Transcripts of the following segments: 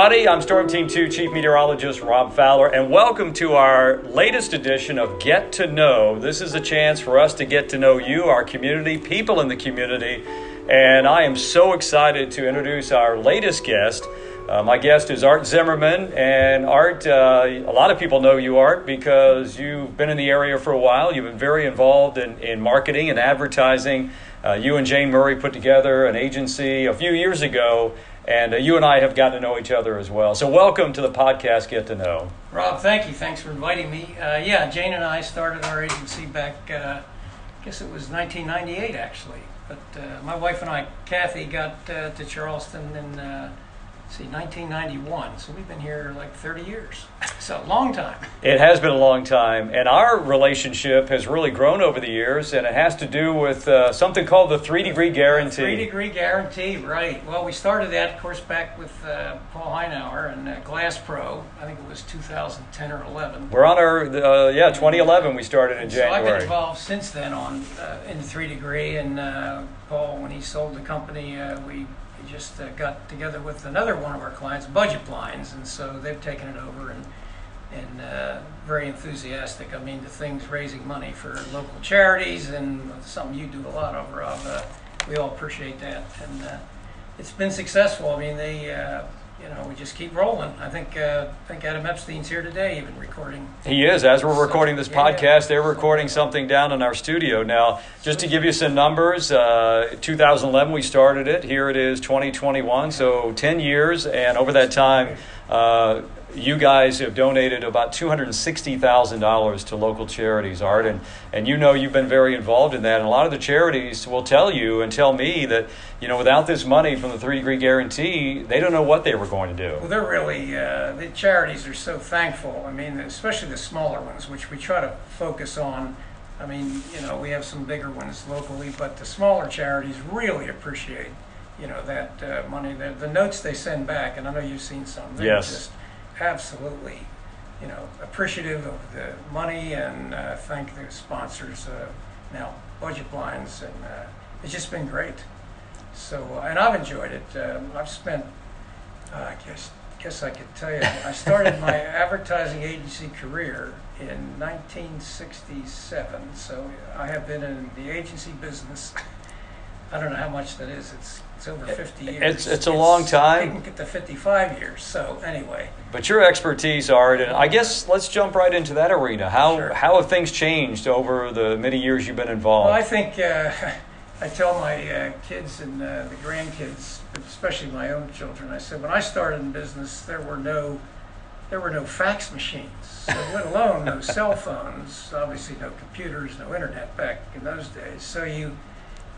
Everybody, I'm Storm Team 2 Chief Meteorologist Rob Fowler, and welcome to our latest edition of Get to Know. This is a chance for us to get to know you, our community, people in the community, and I am so excited to introduce our latest guest. Uh, my guest is Art Zimmerman, and Art, uh, a lot of people know you, Art, because you've been in the area for a while. You've been very involved in, in marketing and advertising. Uh, you and Jane Murray put together an agency a few years ago and uh, you and I have gotten to know each other as well. So, welcome to the podcast, Get to Know. Rob, thank you. Thanks for inviting me. Uh, yeah, Jane and I started our agency back, uh, I guess it was 1998 actually. But uh, my wife and I, Kathy, got uh, to Charleston in see, 1991. So we've been here like 30 years. So a long time. It has been a long time, and our relationship has really grown over the years, and it has to do with uh, something called the three degree guarantee. Three degree guarantee, right? Well, we started that, of course, back with uh, Paul Heinauer and uh, Glass Pro. I think it was 2010 or 11. We're on our uh, yeah 2011. We started in January. So I've been involved since then on uh, in the three degree, and uh, Paul, when he sold the company, we just uh, got together with another one of our clients, Budget Blinds, and so they've taken it over and and uh, very enthusiastic. I mean, the things raising money for local charities and something you do a lot of, Rob. Uh, we all appreciate that, and uh, it's been successful. I mean, they uh, you know, we just keep rolling. I think uh, I think Adam Epstein's here today, even recording. He is. As we're recording this podcast, they're recording something down in our studio now. Just to give you some numbers, uh, 2011 we started it. Here it is, 2021. So 10 years, and over that time. Uh, you guys have donated about $260,000 to local charities, Art, and, and you know you've been very involved in that. And a lot of the charities will tell you and tell me that, you know, without this money from the three degree guarantee, they don't know what they were going to do. Well, they're really, uh, the charities are so thankful. I mean, especially the smaller ones, which we try to focus on. I mean, you know, we have some bigger ones locally, but the smaller charities really appreciate, you know, that uh, money, the, the notes they send back, and I know you've seen some. They're yes. Just, absolutely, you know, appreciative of the money and uh, thank the sponsors. Uh, now, Budget Blinds, and uh, it's just been great. So, uh, and I've enjoyed it. Um, I've spent, uh, I guess, guess I could tell you, I started my advertising agency career in 1967. So I have been in the agency business. I don't know how much that is. It's it's over 50 years. It's, it's a long time. Didn't get to 55 years. So anyway. But your expertise, Art, and I guess let's jump right into that arena. How Sure. how have things changed over the many years you've been involved? Well, I think uh, I tell my uh, kids and uh, the grandkids, especially my own children, I said when I started in business, there were no there were no fax machines, so let alone no cell phones. Obviously, no computers, no internet back in those days. So you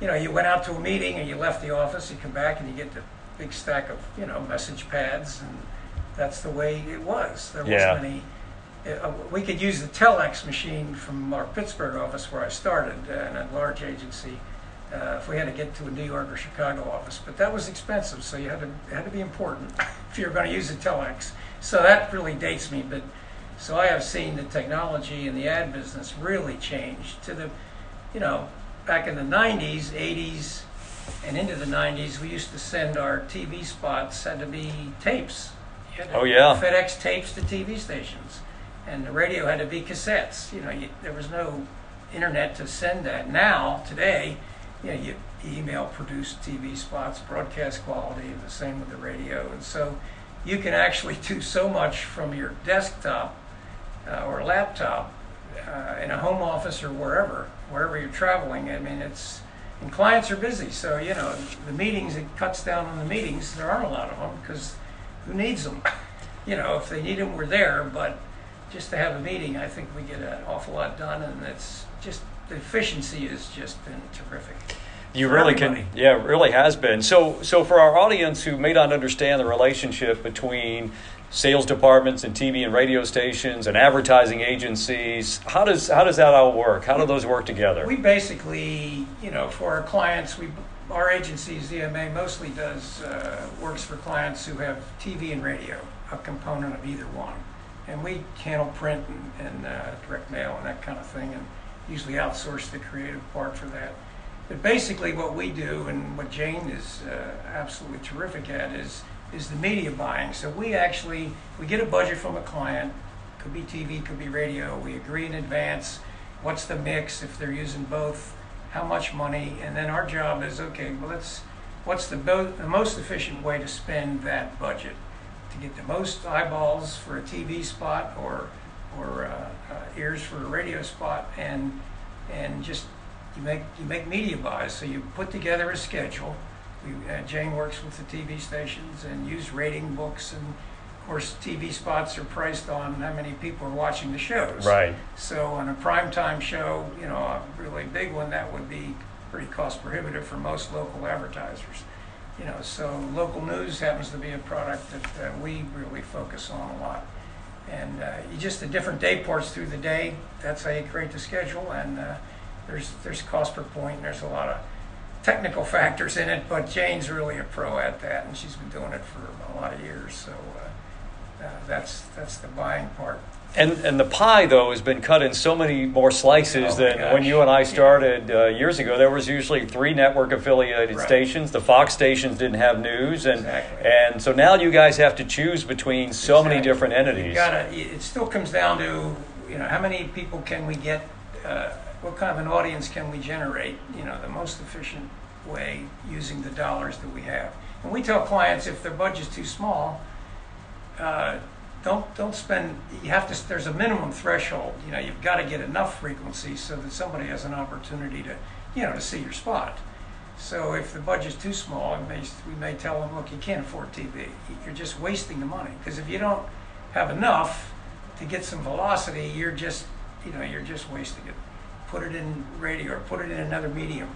you know you went out to a meeting and you left the office. You come back and you get the big stack of you know message pads, and that's the way it was. There Yeah. wasn't any. Uh, we could use the telex machine from our Pittsburgh office where I started uh, in a large agency. Uh, if we had to get to a New York or Chicago office, but that was expensive, so you had to it had to be important if you were going to use a telex. So that really dates me, but so I have seen the technology and the ad business really change to the, you know, back in the 90s, 80s, and into the 90s, we used to send our TV spots had to be tapes. You had to Oh, yeah. FedEx tapes to TV stations, and the radio had to be cassettes. You know, you, there was no internet to send that. Now, today, you know, you email produced TV spots, broadcast quality, the same with the radio, and so you can actually do so much from your desktop uh, or laptop uh, in a home office or wherever, wherever you're traveling. I mean, it's and clients are busy, so you know the meetings. It cuts down on the meetings. There aren't a lot of them because who needs them? You know, if they need them, we're there. But just to have a meeting, I think we get an awful lot done, and it's just the efficiency has just been terrific. You really everybody. can, yeah, it really has been. So, so for our audience who may not understand the relationship between sales departments and TV and radio stations and advertising agencies, how does how does that all work? How do those work together? We basically, you know, for our clients, we our agency, ZMA, mostly does uh, works for clients who have TV and radio, a component of either one, and we handle print and, and uh, direct mail and that kind of thing, and usually outsource the creative part for that. But basically, what we do and what Jane is uh, absolutely terrific at is is the media buying. So we actually we get a budget from a client, could be TV, could be radio. We agree in advance what's the mix if they're using both, how much money, and then our job is okay. Well, let's what's the, the most efficient way to spend that budget to get the most eyeballs for a TV spot or or uh, uh, ears for a radio spot, and and just you make you make media buys. So you put together a schedule. We, uh, Jane works with the TV stations and use rating books, and of course TV spots are priced on how many people are watching the shows. Right. So on a primetime show, you know, a really big one, that would be pretty cost prohibitive for most local advertisers. You know, so local news happens to be a product that uh, we really focus on a lot. And uh, you just the different day ports through the day. That's how you create the schedule. And uh, there's there's cost per point. And there's a lot of technical factors in it. But Jane's really a pro at that, and she's been doing it for a lot of years. So uh, uh, that's that's the buying part. And and the pie though has been cut in so many more slices Oh, than my when you and I started uh, years ago. There was usually three network affiliated Right. stations. The Fox stations didn't have news, and Exactly. and so now you guys have to choose between so many Exactly. different You entities. gotta, it still comes down to, you know, how many people can we get, uh, what kind of an audience can we generate, you know, the most efficient way using the dollars that we have. And we tell clients if their budget's too small, uh, don't, don't spend, you have to, there's a minimum threshold, you know, you've got to get enough frequency so that somebody has an opportunity to, you know, to see your spot. So if the budget's too small, may, we may tell them, look, you can't afford TV. You're just wasting the money. Because if you don't have enough to get some velocity, you're just, you know, you're just wasting it. Put it in radio or put it in another medium.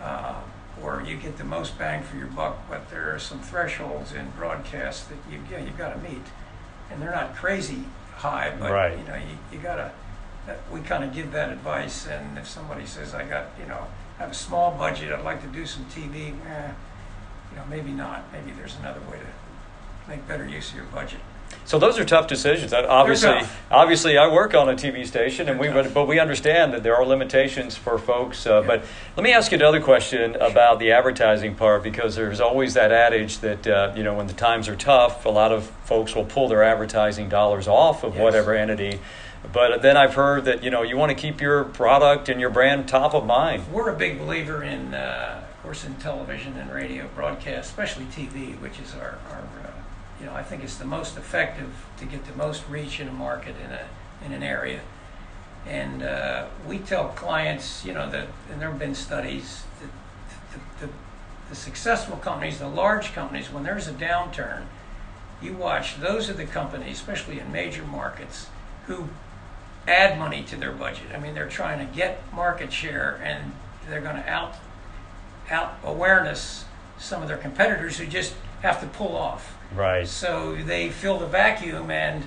Uh, or you get the most bang for your buck, but there are some thresholds in broadcast that you, yeah, you've got to meet. And they're not crazy high, but, Right. you know, you, you got to, we kind of give that advice. And if somebody says, I got, you know, I have a small budget, I'd like to do some TV, eh, you know, maybe not. Maybe there's another way to make better use of your budget. So those are tough decisions. Obviously, obviously, I work on a TV station, and we but, but we understand that there are limitations for folks. Uh, But let me ask you another question about the advertising part, because there's always that adage that uh, you know when the times are tough, a lot of folks will pull their advertising dollars off of Yes. whatever entity. But then I've heard that you know you want to keep your product and your brand top of mind. We're a big believer in, uh, of course, in television and radio broadcast, especially TV, which is our, our uh, you know, I think it's the most effective to get the most reach in a market in a in an area. And uh, we tell clients, you know, that, and there have been studies that the, the, the successful companies, the large companies, when there's a downturn, you watch, those are the companies, especially in major markets, who add money to their budget. I mean, they're trying to get market share and they're going to out, out awareness some of their competitors who just have to pull off. Right. So they fill the vacuum, and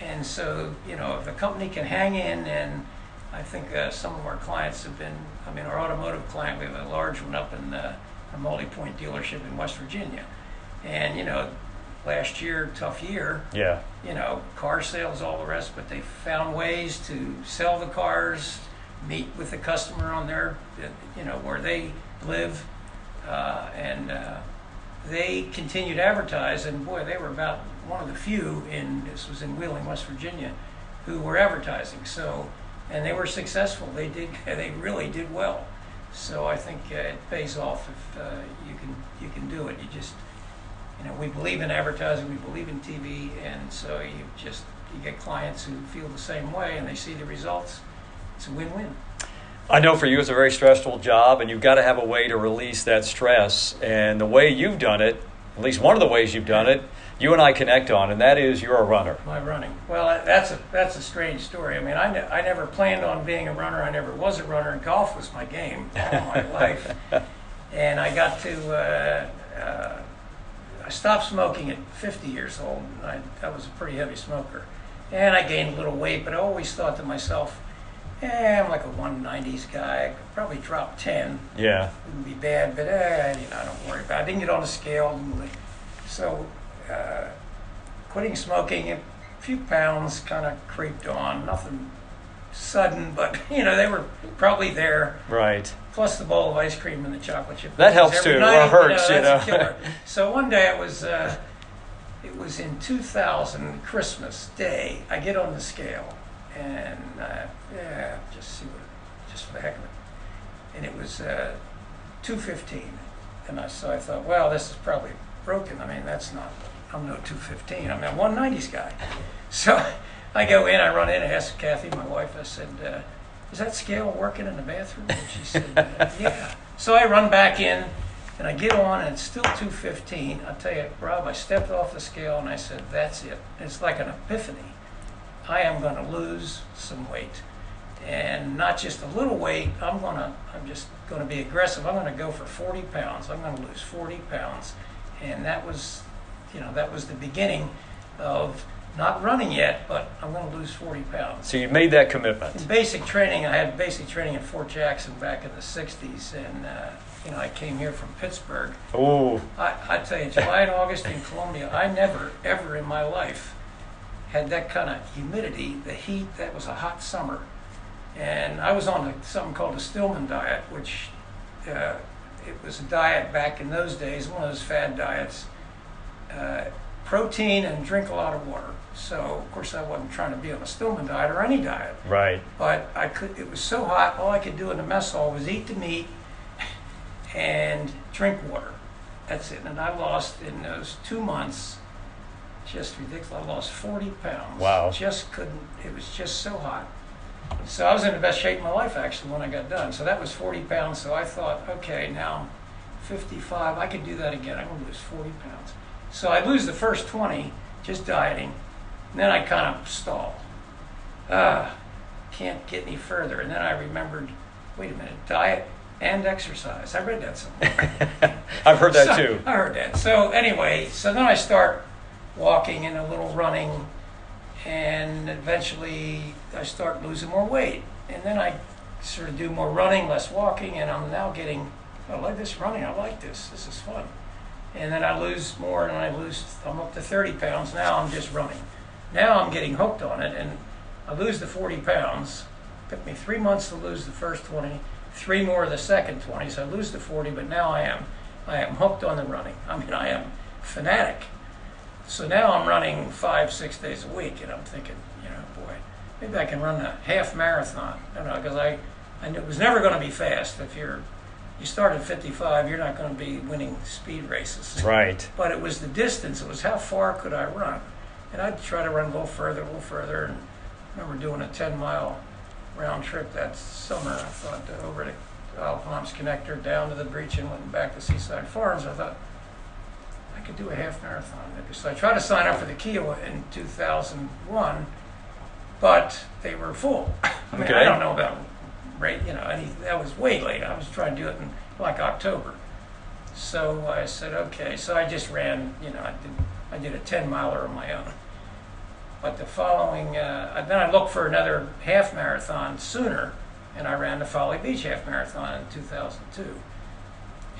and so you know if the company can hang in, and I think uh, some of our clients have been. I mean, our automotive client, we have a large one up in uh, a multi-point dealership in West Virginia, and you know, last year tough year. Yeah. You know, car sales, all the rest, but they found ways to sell the cars, meet with the customer on their, you know, where they live, uh, and. They continued to advertise, and boy, they were about one of the few in this was in Wheeling, West Virginia, who were advertising. So, and they were successful. They did. They really did well. So I think uh, it pays off if uh, you can you can do it. You just you know we believe in advertising, we believe in TV, and so you just you get clients who feel the same way, and they see the results. It's a win-win. I know for you it's a very stressful job, and you've got to have a way to release that stress. And the way you've done it, at least one of the ways you've done it, you and I connect on, and that is you're a runner. My running. Well, that's a that's a strange story. I mean, I, ne- I never planned on being a runner. I never was a runner. And golf was my game all my life. And I got to uh, uh, I stopped smoking at 50 years old. And I, I was a pretty heavy smoker, and I gained a little weight. But I always thought to myself, "Eh, I'm like a 190s guy. I could probably drop 10. Yeah. Wouldn't be bad, but eh, you know, I don't worry about. it. I didn't get on the scale, so uh, quitting smoking, a few pounds kind of creeped on. Nothing sudden, but you know they were probably there. Right. Plus the bowl of ice cream and the chocolate chip. That helps too, or night, hurts, you that's a know. so one day I was uh, it was in 2000, Christmas Day. I get on the scale, and uh, yeah, just see what, just for the heck of it. And it was uh, 215. And I, so I thought, well, this is probably broken. I mean, that's not, I'm no 215. I'm a 190s guy. So I go in, I run in, I ask Kathy, my wife, I said, uh, is that scale working in the bathroom? And she said, yeah. So I run back in, and I get on, and it's still 215. I tell you, Rob, I stepped off the scale, and I said, that's it. It's like an epiphany. I am going to lose some weight. And not just a little weight, I'm going to, I'm just going to be aggressive. I'm going to go for 40 pounds. I'm going to lose 40 pounds. And that was, you know, that was the beginning of not running yet, but I'm going to lose 40 pounds. So you made that In commitment. basic training, I had basic training at Fort Jackson back in the 60s, and uh, you know I came here from Pittsburgh. Oh. I, I tell you, July and August in Columbia, I never, ever in my life had that kind of humidity, the heat. That was a hot summer, and I was on a, something called a Stillman diet, which uh, it was a diet back in those days, one of those fad diets. Uh, protein and drink a lot of water. So of course I wasn't trying to be on a Stillman diet or any diet right. but I could. It was so hot. All I could do in the mess hall was eat the meat and drink water. That's it. And I lost in those two months, just ridiculous. I lost 40 pounds. Wow. Just couldn't. It was just so hot. So I was in the best shape of my life actually when I got done. So that was 40 pounds. So I thought, okay, now 55. I could do that again. I'm gonna lose 40 pounds. So I lose the first 20 just dieting. And then I kind of stalled. Ah, can't get any further. And then I remembered, wait a minute, diet and exercise. I read that somewhere. I've heard that So- too. I heard that. So anyway, so then I start walking and a little running, and eventually I start losing more weight. And then I sort of do more running, less walking, and I'm now getting, I like this running. I like this. This is fun. And then I lose more, and I lose. I'm up to 30 pounds now. I'm just running. Now I'm getting hooked on it, and I lose the 40 pounds. Took me three months to lose the first 20, three more of the second 20. So I lose the 40, but now I am, I am hooked on the running. I mean, I am fanatic. So now I'm running five, six days a week, and I'm thinking, you know, boy, maybe I can run a half marathon. You know, because I, I knew it was never going to be fast. If you're, you start at 55, you're not going to be winning speed races Right. but it was the distance. It was how far could I run, and I'd try to run a little further, a little further. And I remember doing a 10 mile round trip that summer. I thought uh, over to Isle of Palms Connector, down to the breach, and went back to Seaside Farms. I thought could do a half marathon. So I tried to sign up for the Kiawah in 2001, but they were full. I mean, Okay. I don't know about rate, you know, any, that was way late. I was trying to do it in like October. So I said, okay. So I just ran, you know, I did, I did a 10 miler on my own. But the following, uh, then I looked for another half marathon sooner, and I ran the Folly Beach half marathon in 2002.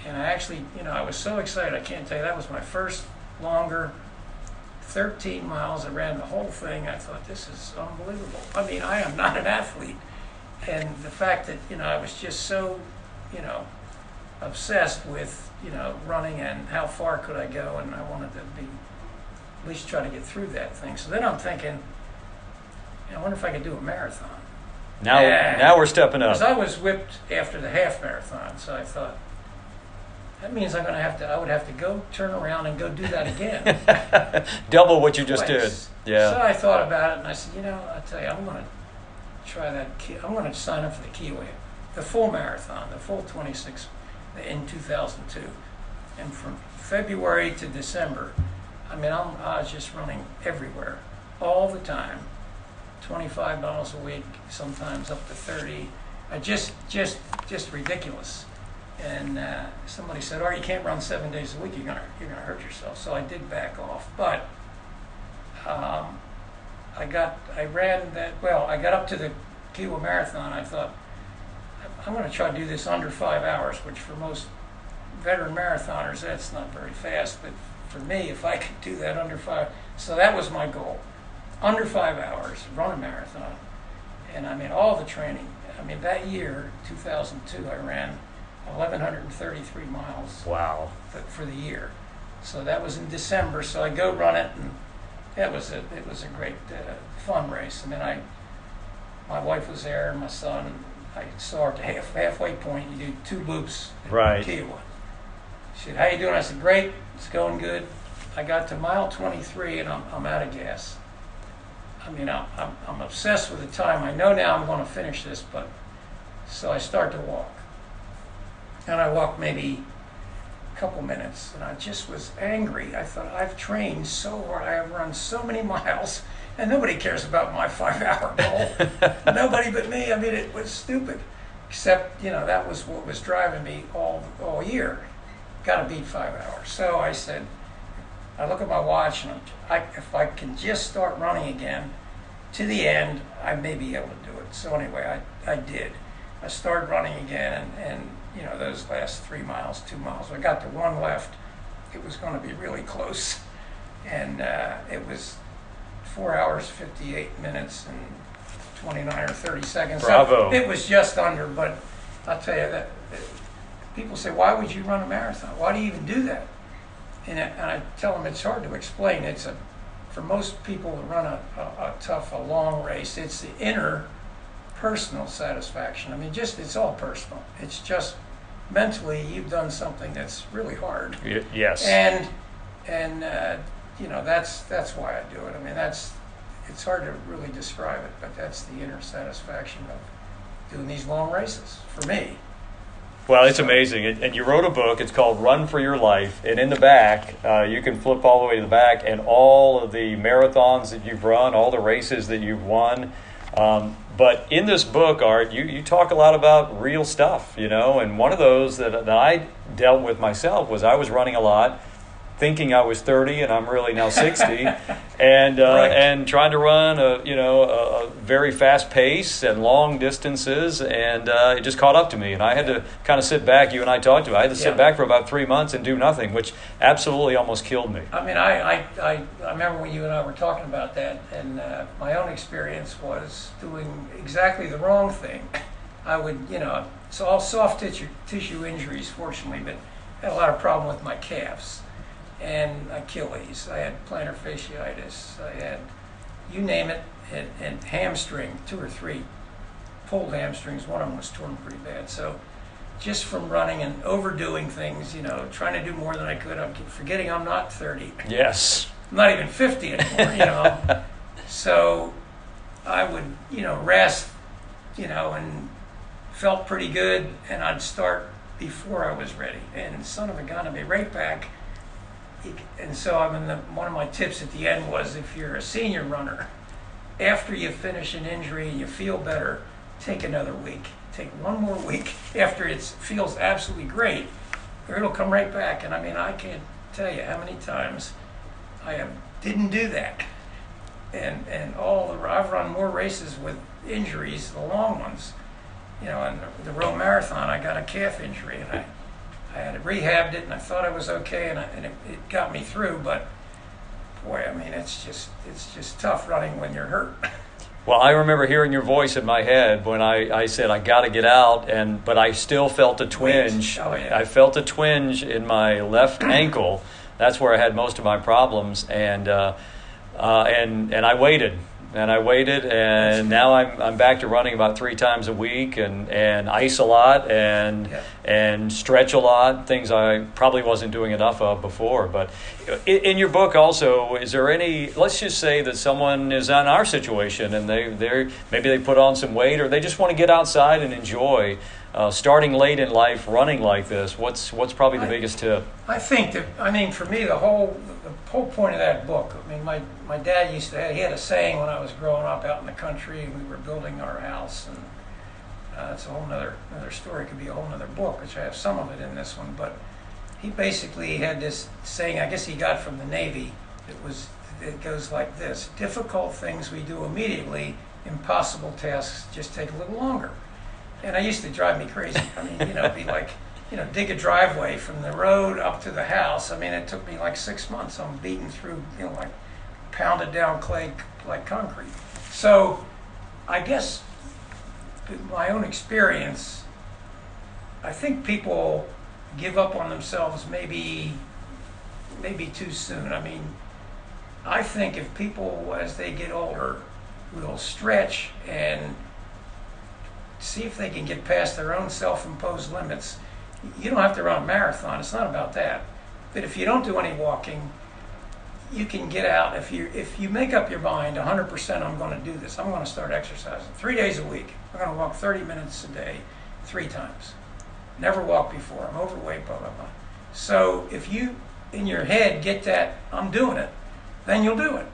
And I actually, you know, I was so excited. I can't tell you, that was my first longer 13 miles. I ran the whole thing. I thought, this is unbelievable. I mean, I am not an athlete. And the fact that, you know, I was just so, you know, obsessed with, you know, running and how far could I go, and I wanted to be, at least try to get through that thing. So then I'm thinking, I wonder if I could do a marathon. Now, Yeah. now we're stepping Because up. I was whipped after the half marathon, so I thought, that means I'm going to have to, I would have to go turn around and go do that again. Double what you just did. twice. So I thought about it and I said, you know, I tell you, I'm going to try that. Ki- I'm going to sign up for the Kiawah, the full marathon, the full 26 in 2002. And from February to December, I mean, I'm, I was just running everywhere, all the time. 25 miles a week, sometimes up to 30. I just, just, just ridiculous. And uh, somebody said, "Oh, you can't run seven days a week. You're gonna, you're gonna hurt yourself." So I did back off. But um, I got, I ran that. Well, I got up to the Kiawah Marathon. I thought, I'm going to try to do this under five hours, which for most veteran marathoners, that's not very fast. But for me, if I could do that under five, so that was my goal, under five hours, run a marathon. And I mean, all the training. I mean, that year, 2002, I ran 1,133 miles Wow. th- for the year. So that was in December. So I go run it, and it was a it was a great uh, fun race. I mean, I my wife was there, and my son. I saw her at the half, halfway point. You do two loops. at Right. Kiawah. She said, "How you doing?" I said, "Great. It's going good." I got to mile 23, and I'm I'm out of gas. I mean, I'm, I'm, I'm obsessed with the time. I know now I'm going to finish this, but so I start to walk. And I walked maybe a couple minutes, and I just was angry. I thought, I've trained so hard, I have run so many miles, and nobody cares about my five hour goal. nobody but me. I mean, it was stupid. Except, you know, that was what was driving me all, all year. Got to beat five hours. So I said, I look at my watch, and I, if I can just start running again to the end, I may be able to do it. So anyway, I, I did. I started running again, and, and you know those last three miles, two miles. I got to one left. It was going to be really close, and uh, it was four hours, fifty-eight minutes, and twenty-nine or thirty seconds. So Bravo. it was just under, but I'll tell you that. People say, "Why would you run a marathon? Why do you even do that?" And I, and I tell them it's hard to explain. It's a for most people to run a, a, a tough, a long race. It's the inner personal satisfaction. I mean, just it's all personal. It's just mentally you've done something that's really hard, Y- yes. and and uh, you know that's that's why I do it. I mean, that's it's hard to really describe it, but that's the inner satisfaction of doing these long races for me. Well, it's amazing. And, and you wrote a book. It's called Run for Your Life. And in the back, uh, you can flip all the way to the back, and all of the marathons that you've run, all the races that you've won. Um, but in this book, Art, you, you talk a lot about real stuff, you know. And one of those that, that I dealt with myself was I was running a lot, thinking I was 30, and I'm really now 60, and uh, Right. and trying to run a you know a, a very fast pace and long distances, and uh, it just caught up to me, and I had to kind of sit back. You and I talked about. it. I had to sit Yeah. back for about three months and do nothing, which absolutely almost killed me. I mean, I, I, I, I remember when you and I were talking about that, and uh, my own experience was doing exactly the wrong thing. I would, you know, it's all soft tissue, tissue injuries, fortunately, but I had a lot of problem with my calves and Achilles. I had plantar fasciitis. I had, you name it, and, and hamstring, two or three pulled hamstrings. One of them was torn pretty bad. So just from running and overdoing things, you know, trying to do more than I could. I'm forgetting I'm not 30. Yes. I'm not even 50 anymore, you know. so I would, you know, rest, you know, and felt pretty good, and I'd start before I was ready. And son of a gun, I'd be right back. And so I mean, the, one of my tips at the end was if you're a senior runner, after you finish an injury and you feel better, take another week. Take one more week after it feels absolutely great, or it'll come right back. And I mean, I can't tell you how many times I have, didn't do that. And and all the I've run more races with injuries, the long ones. You know, and the, the Rome Marathon, I got a calf injury, and I I had rehabbed it, and I thought I was okay, and, I, and it, it got me through. But boy, I mean, it's just it's just tough running when you're hurt. Well, I remember hearing your voice in my head when I, I said I got to get out, and but I still felt a twinge. Oh, yeah. I felt a twinge in my left ankle. That's where I had most of my problems, and uh, uh, and and I waited and I waited, and now I'm I'm back to running about three times a week, and and ice a lot, and Yeah. and stretch a lot. Things I probably wasn't doing enough of before. But in, in your book, also, is there any? Let's just say that someone is in our situation, and they they maybe they put on some weight, or they just want to get outside and enjoy. Uh, starting late in life, running like this, what's what's probably the I- biggest tip? I think that I mean for me the whole the whole point of that book. I mean my my dad used to he had a saying when I was growing up out in the country and we were building our house and uh, it's a whole nother another story. It could be a whole nother book, which I have some of it in this one. But he basically had this saying. I guess he got from the Navy. It was it goes like this: difficult things we do immediately, impossible tasks just take a little longer. And I used to drive me crazy. I mean, you know, be like, you know, dig a driveway from the road up to the house. I mean, it took me like six months. I'm beating through, you know, like pounded down clay like concrete. So I guess my own experience, I think people give up on themselves maybe maybe too soon. I mean, I think if people, as they get older, will stretch and see if they can get past their own self-imposed limits. You don't have to run a marathon. It's not about that. But if you don't do any walking, you can get out. If you if you make up your mind, 100%, I'm going to do this. I'm going to start exercising three days a week. I'm going to walk 30 minutes a day, three times. Never walked before. I'm overweight. Blah blah blah. So if you in your head get that I'm doing it, then you'll do it.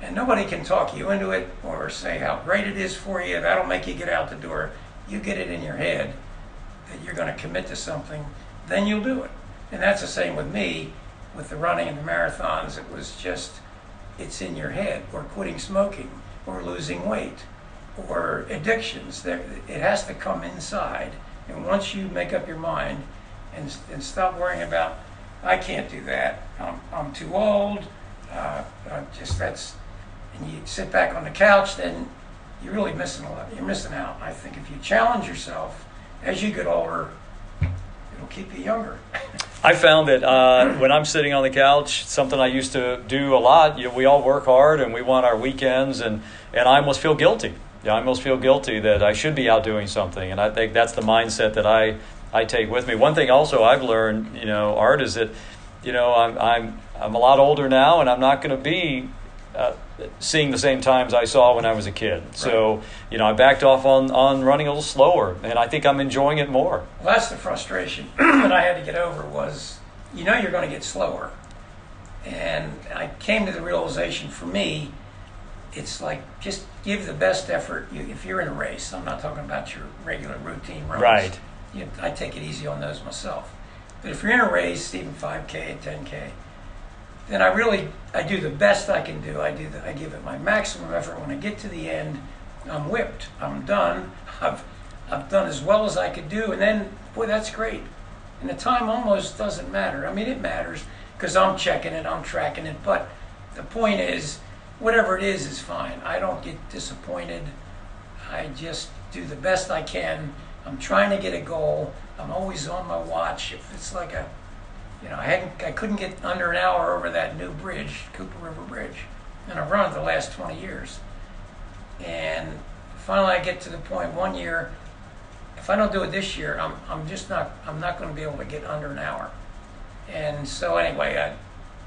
And nobody can talk you into it or say how great it is for you. That'll make you get out the door. You get it in your head that you're going to commit to something, then you'll do it. And that's the same with me with the running and the marathons. It was just, it's in your head, or quitting smoking, or losing weight, or addictions. It has to come inside. And once you make up your mind and, and stop worrying about, I can't do that, I'm, I'm too old, uh, uh, just that's, and you sit back on the couch, then you're really missing a lot. You're missing out. I think if you challenge yourself as you get older, it'll keep you younger. I found that uh, when I'm sitting on the couch, something I used to do a lot. You know, we all work hard and we want our weekends, and and I almost feel guilty. Yeah, I almost feel guilty that I should be out doing something, and I think that's the mindset that I I take with me. One thing also I've learned, you know, art is that, you know, I'm I'm I'm a lot older now, and I'm not going to be uh, seeing the same times I saw when I was a kid. So, you know, I backed off on, on running a little slower, and I think I'm enjoying it more. Well, that's the frustration that I had to get over was, you know, you're going to get slower. And I came to the realization for me, it's like just give the best effort. You, if you're in a race, I'm not talking about your regular routine runs. Right. You, I take it easy on those myself. But if you're in a race, even 5K, 10K, then I really I do the best I can do. I do the, I give it my maximum effort. When I get to the end, I'm whipped. I'm done. I've I've done as well as I could do, and then boy, that's great. And the time almost doesn't matter. I mean, it matters because I'm checking it, I'm tracking it. But the point is, whatever it is is fine. I don't get disappointed. I just do the best I can. I'm trying to get a goal. I'm always on my watch. If it's like a you know, I hadn't, I couldn't get under an hour over that new bridge, Cooper River Bridge, and I've run it the last 20 years. And finally, I get to the point one year. If I don't do it this year, I'm, I'm just not, I'm not going to be able to get under an hour. And so anyway, I,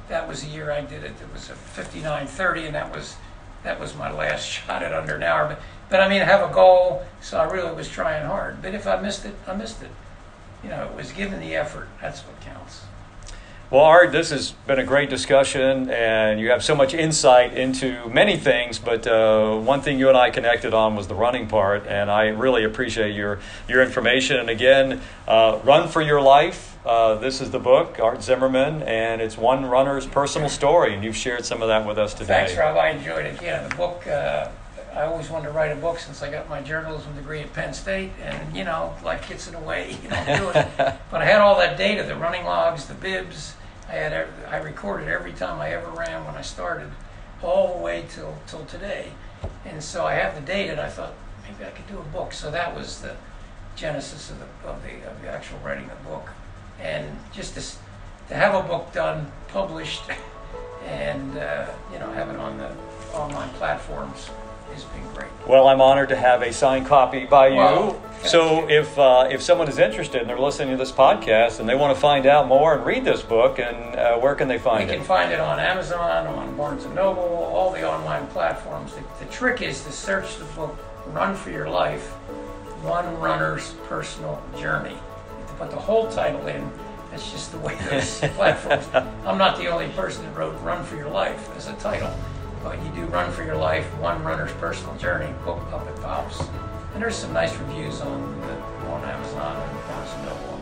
that was the year I did it. It was a 59:30, and that was, that was my last shot at under an hour. But, but I mean, I have a goal, so I really was trying hard. But if I missed it, I missed it. You know, it was given the effort. That's what counts. Well, Art, this has been a great discussion, and you have so much insight into many things. But uh, one thing you and I connected on was the running part, and I really appreciate your your information. And again, uh, run for your life. Uh, this is the book, Art Zimmerman, and it's one runner's personal story, and you've shared some of that with us today. Thanks, Rob. I enjoyed it. Yeah, the book. I always wanted to write a book since I got my journalism degree at Penn State, and you know, life gets in the way. You don't do it. but I had all that data, the running logs, the bibs. I had every, I recorded every time I ever ran when I started, all the way till till today, and so I have the data. And I thought maybe I could do a book. So that was the genesis of the of the, of the actual writing the book, and just to to have a book done, published, and uh, you know have it on the online platforms has been great. Well, I'm honored to have a signed copy by you. Well, so if uh, if someone is interested and they're listening to this podcast and they want to find out more and read this book, and uh, where can they find it? You can find it on Amazon, on Barnes and Noble, all the online platforms. The, the trick is to search the book "Run for Your Life: One Runner's Personal Journey." You have to put the whole title in. That's just the way those platforms. I'm not the only person that wrote "Run for Your Life" as a title. But you do Run for Your Life, One Runner's Personal Journey, book up at Pops. And there's some nice reviews on the, on Amazon and Barnes & Noble.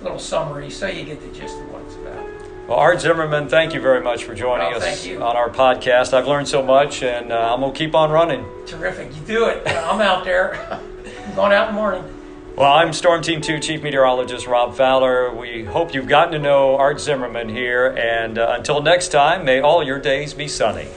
A little summary, so you get the gist of what it's about. Well, Art Zimmerman, thank you very much for joining oh, us on our podcast. I've learned so much, and uh, I'm going to keep on running. Terrific. You do it. I'm out there. I'm going out in the morning. Well, I'm Storm Team 2 Chief Meteorologist Rob Fowler. We hope you've gotten to know Art Zimmerman here, and uh, until next time, may all your days be sunny.